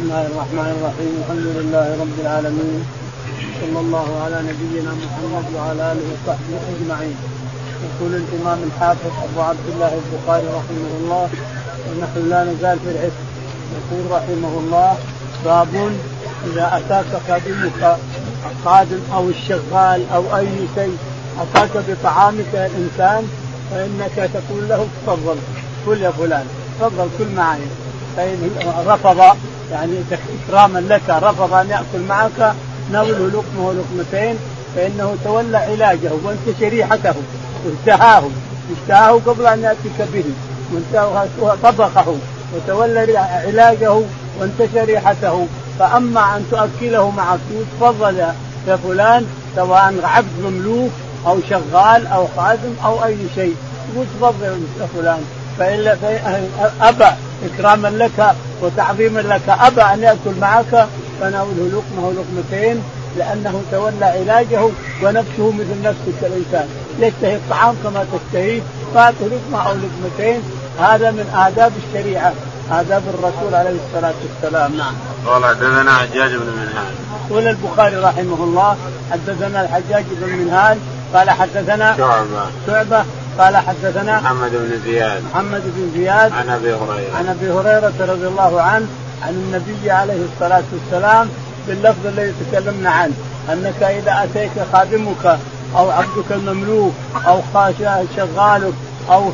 بسم الله الرحمن الرحيم الحمد لله رب العالمين صلى الله على نبينا محمد وعلى اله وصحبه اجمعين يقول الامام الحافظ ابو عبد الله البخاري رحمه الله ونحن لا نزال في العتق يقول رحمه الله باب اذا اتاك خادمك الخادم أو الشغال أو اي شيء اتاك بطعامك يا انسان فانك تقول له تفضل كل يا فلان تفضل كل معي فإن رفض يعني إكراما لك رفض أن يأكل معك نوله لقمة ولقمتين فإنه تولى علاجه وأنت شريحته اشتهاه اشتهاه قبل أن يأتيك به طبخه وتولى علاجه وانت شريحته فأما أن تؤكله معك تفضل يا فلان سواء عبد مملوك أو شغال أو خادم أو أي شيء تقول تفضل يا فلان. فإن أبى إكراما لك وتعظيما لك. أبى أن يأكل معك. فناوله لقمة ولقمتين لأنه تولى علاجه ونفسه مثل نفسك الإنسان يشتهي الطعام كما تشتهي فاته لقمة أو لقمتين. هذا من آداب الشريعة آداب الرسول عليه الصلاة والسلام. نعم. قال حدثنا حجاج بن منهال. يقول البخاري رحمه الله حدثنا الحجاج بن منهال قال حدثنا شعبة. شعبة قال حدثنا محمد بن زياد. محمد بن زياد عن أبي هريرة. عن أبي هريرة رضي الله عنه عن النبي عليه الصلاة والسلام باللفظ الذي تكلمنا عنه أنك إذا أتيك خادمك أو عبدك المملوك أو شغالك أو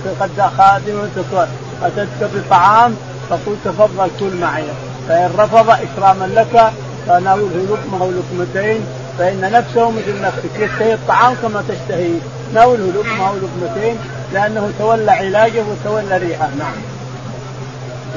خادمتك أتتك بطعام فقل تفضل كل معي. فإن رفض إكراما لك فناوله لقمه أو لقمتين فإن نفسه مثل نفسك يشتهي الطعام كما تشتهي ناوله لقمه أو لقمتين لأنه تولى علاجه وتولى ريحه. نعم.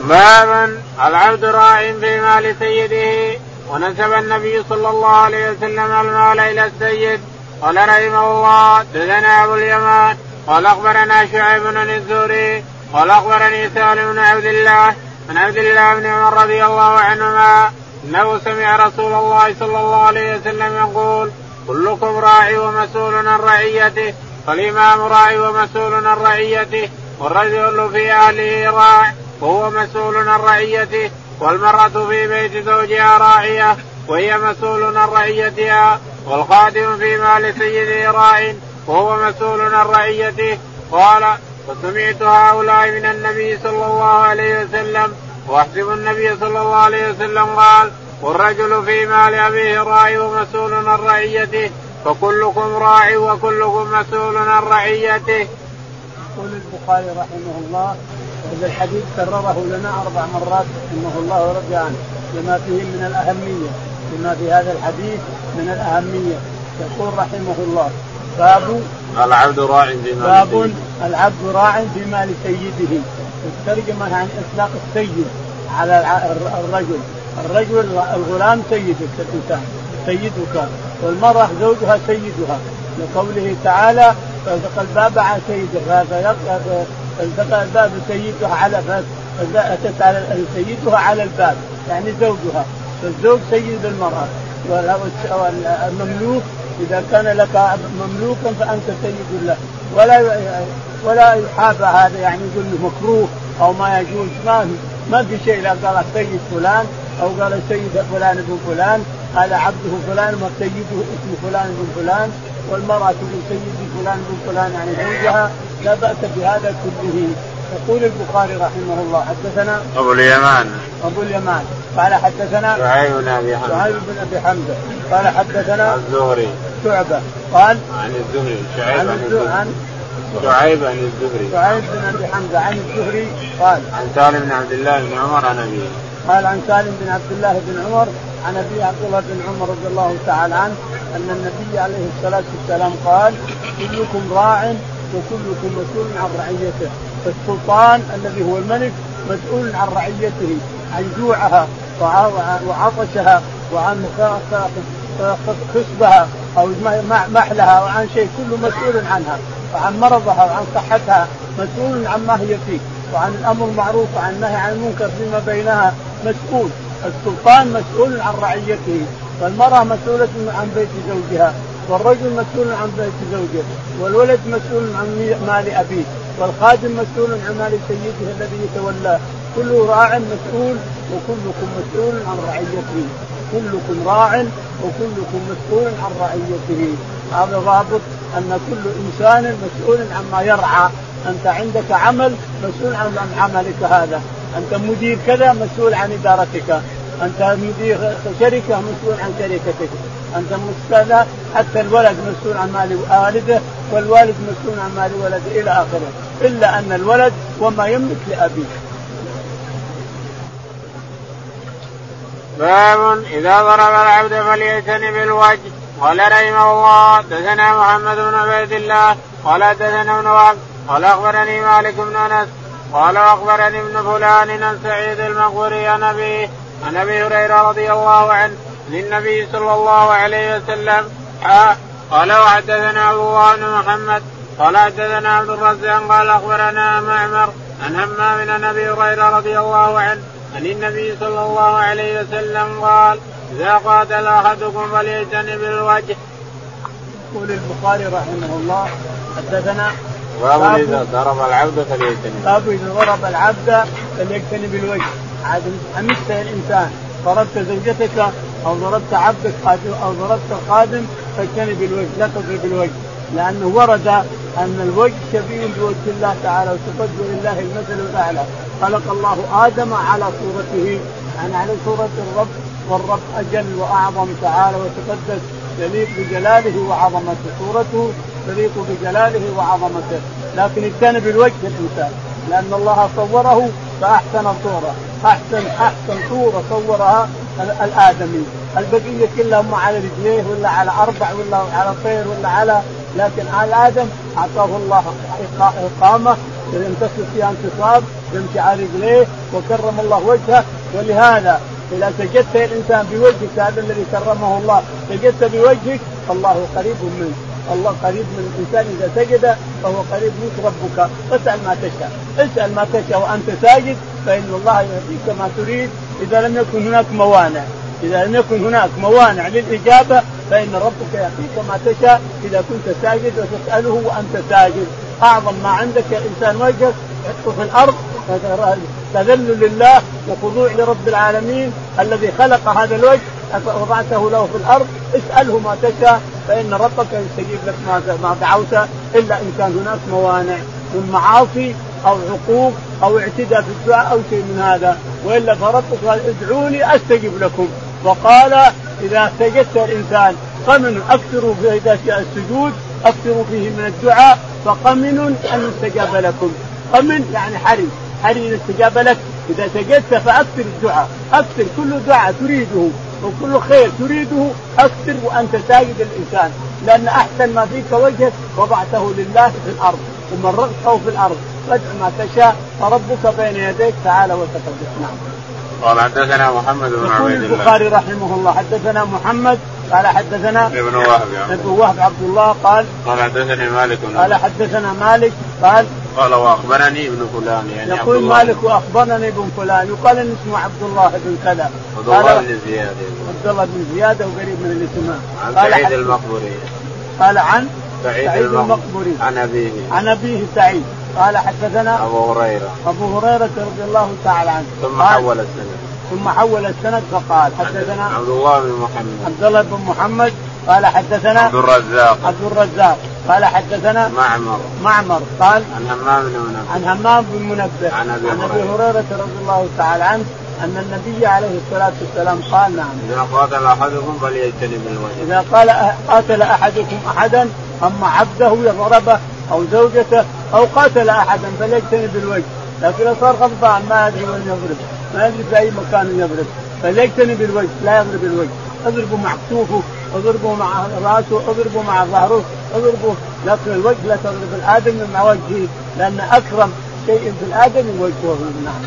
بابا العبد راع مال سيده ونسب النبي صلى الله عليه وسلم المال إلى السيد. قال رحمه الله دثنا أبو اليمان قال أخبرنا شعيب بن الزهري قال أخبرني سالم بن عبد الله عن عبد الله بن عمر رضي الله عنهما أنه سمع رسول الله صلى الله عليه وسلم يقول كلكم راعي ومسؤول عن رعيته. فالإمام راعي ومسؤول عن رعيته والرجل في أهله راع وهو مسؤول عن رعيته والمرأة في بيت زوجها راعية وهي مسؤول عن رعيتها والخادم في مال سيده راع وهو مسؤول عن رعيته. قال وسمعت هؤلاء من النبي صلى الله عليه وسلم واحسب النبي صلى الله عليه وسلم قال والرجل في مال أبيه راعي ومسؤول عن رعيته فكلكم راعي وكلكم مسؤول عن رعيته. يقول البخاري رحمه الله هذا الحديث كرره لنا أربع مرات رحمه الله ورضي عنه لما فيه من الأهمية لما في هذا الحديث من الأهمية. يقول رحمه الله باب العبد راع في مال باب العبد راع في مال سيده. الترجمه عن إطلاق السيد على الرجل. الرجل الغلام سيدك الانسان سيدك. والمرأة زوجها سيدها. لقوله تعالى فالتقى الباب على سيده فالتقى الباب سيدها على اتت على سيدها على الباب يعني زوجها. فالزوج سيد المرأة. والمملوك إذا كان لك مملوكا فأنت سيد له. ولا ولا يحاب هذا يعني يقول مكروه أو ما يجوز. ما ما في شيء لا قال سيد فلان أو قال سيد فلان ابن فلان. هذا عبده فلان وسيده اسم فلان ابن فلان والمرأة تقول سيدي فلان ابن فلان يعني زوجها لا بأس بهذا كله. يقول البخاري رحمه الله حدثنا أبو اليمان. أبو اليمان. قال حدثنا شعيب بن أبي حمزة. شعيب بن أبي حمزة. قال حدثنا الزهري. شعبة. قال عن الزهري. شعيب عن, عن الزهري. عن شعيب عن الزهري. شعيب بن أبي حمزة. عن الزهري قال عن سالم بن عبد الله بن عمر عن أبيه. قال عن سالم بن عبد الله بن عمر عن أبي عبد الله بن عمر رضي الله تعالى عنه أن النبي عليه الصلاة والسلام قال كلكم راع وكلكم مسؤول عن رعيته. فالسلطان الذي هو الملك مسؤول عن رعيته عن جوعها وعطشها وعن خصبها أو محلها وعن شيء كله مسؤول عنها وعن مرضها وعن صحتها مسؤول عما هي فيه وعن الأمر المعروف وعن النهي عن المنكر فيما بينها مسؤول. السلطان مسؤول عن رعيته والمرأة مسؤولة عن بيت زوجها والرجل مسؤول عن بيت زوجه والولد مسؤول عن مال أبيه والخادم مسؤول عن مال سيده الذي يتولاه. كل راع مسؤول وكلكم مسؤول عن رعيته. كلكم راع وكلكم مسؤول عن رعيته. هذا ضابط أن كل إنسان مسؤول عما يرعى. أنت عندك عمل مسؤول عن عملك هذا. أنت مدير كذا مسؤول عن إدارتك. أنت مدير شركة مسؤول عن شركتك. أنت مستاذ حتى الولد مسؤول عن مال والده والوالد مسؤول عن مال ولده إلى آخره. إلا أن الولد وما يملك لابيه باب إذا ضرب العبد فليجتنب الوجه قال رحمه الله دثنا محمد بن عبيد الله. قال دثنا ابن وهب. قال أخبرني مالك بن أنس. قال واخبرني ابن فلان عن سعيد المقبري عن ابيه عن أبي هريرة رضي الله عنه للنبي صلى الله عليه وسلم. قال وحدثنا عبد الله بن محمد. قال حدثنا عبد الرزاق. قال أخبرنا معمر عن همام عن أبي هريرة رضي الله عنه عن النبي صلى الله عليه وسلم قال إذا قاتل أحدكم فليجتنب الوجه. يقول البخاري رحمه الله حدثنا باب إذا ضرب العبد فليجتنب. باب إذا ضرب العبد فليجتنب الوجه. عاد امست الإنسان ضربت زوجتك أو ضربت عبدك أو ضربت خادم فاجتنب الوجه لا تضرب الوجه. لأنه ورد أن الوجه شبيه بوجه الله تعالى وتقد لله المثل الأعلى. خلق الله آدم على صورته. يعني على صورة الرب والرب أجل وأعظم تعالى وتقدس يليق بجلاله وعظمته صورته. تليق بجلاله وعظمته. لكن اجتنب الوجه الإنسان. لأن الله صوره فأحسن صورة. احسن أحسن صورة صورها الآدمي. البقية كلهم على رجليه ولا على أربع ولا على طير ولا على لكن على آدم أعطاه الله إقامة. ينتصر فيها انتصاب يمشي على رجليه وكرم الله وجهه. ولهذا إذا سجدت الإنسان بوجهك هذا الذي كرمه الله سجدت بوجهك الله قريب منك. الله قريب من الإنسان إذا سجد فهو قريب منك ربك. فاسأل ما تشاء. اسأل ما تشاء وأنت ساجد فإن الله يعطيك ما تريد. إذا لم يكن هناك موانع. إذا لم يكن هناك موانع للإجابة فإن ربك يعطيك ما تشاء. إذا كنت ساجد وتساله وأنت ساجد. أعظم ما عندك يا إنسان وجهك. في الأرض. تذلل لله وخضوع لرب العالمين. الذي خلق هذا الوجه. وضعته له في الأرض. اسأله ما تشاء فإن ربك يستجيب لك ما دعوت إلا إن كان هناك موانع من معاصي أو عقوق أو اعتداء في الدعاء أو شيء من هذا. وإلا فربك قال ادعوني أستجب لكم. وقال إذا سجدت الإنسان فمن اكثروا في السجود اكثروا فيه من الدعاء فقمن أن يستجاب لكم. قمن يعني حري. حري إن يستجاب لك. إذا سجدت فأكثر الدعاء. أكثر. كل دعاء تريده. وكل خير. تريده أكثر وأنت ساجد الإنسان لأن أحسن ما فيك وجهك وضعته لله في الأرض ومررته في الأرض. فادع ما تشاء فربك بين يديك تعالى وتقدس. نعم. قال حدثنا محمد بن عبيد الله. البخاري رحمه الله حدثنا محمد قال حدثنا ابن وهب يعني. ابن وهب عبد الله قال قال حدثني مالك قال حدثنا مالك قال قال وأخبرني ابن فلان يعني يقول مالك وأخبرني ابن فلان يقال إن اسمه عبد الله بن كذا عبد الله بن زياد. عبد الله بن زياد وقريب من الإسماء. عن سعيد المقبري قال عن سعيد, سعيد المقبري عن أبيه. عن أبيه سعيد. قال حدثنا أبو هريرة. أبو هريرة رضي الله تعالى عنه. ثم حول السند. ثم حول السند فقال حدثنا عبد الله بن محمد. عبد الله بن محمد. قال حدثنا عبد الرزاق. عبد الرزاق. قال حدثنا معمر. معمر. قال عن همام بن منبه. عن همام بن منبه. عن أبي عن أبي هريرة. رضي الله تعالى عنه أن النبي عليه الصلاة والسلام قال نعم. إذا قاتل أحدكم فليجتنب الوجه. إذا قال قاتل أحدكم أحدا أما عبده يضربه أو زوجته أو قاتل أحدا فليجتنب الوجه. لكن لو صار غضبان ما أدري وين يضرب. ما يدري في أي مكان يضرب. فليجتنب الوجه لا يضرب الوجه. اضربه مع كتوفه اضربه مع راسه اضربه مع ظهره اضربه لكن الوجه لا تضرب الآدمي مع وجهه لأن أكرم شيء في الآدمي وجهه نعم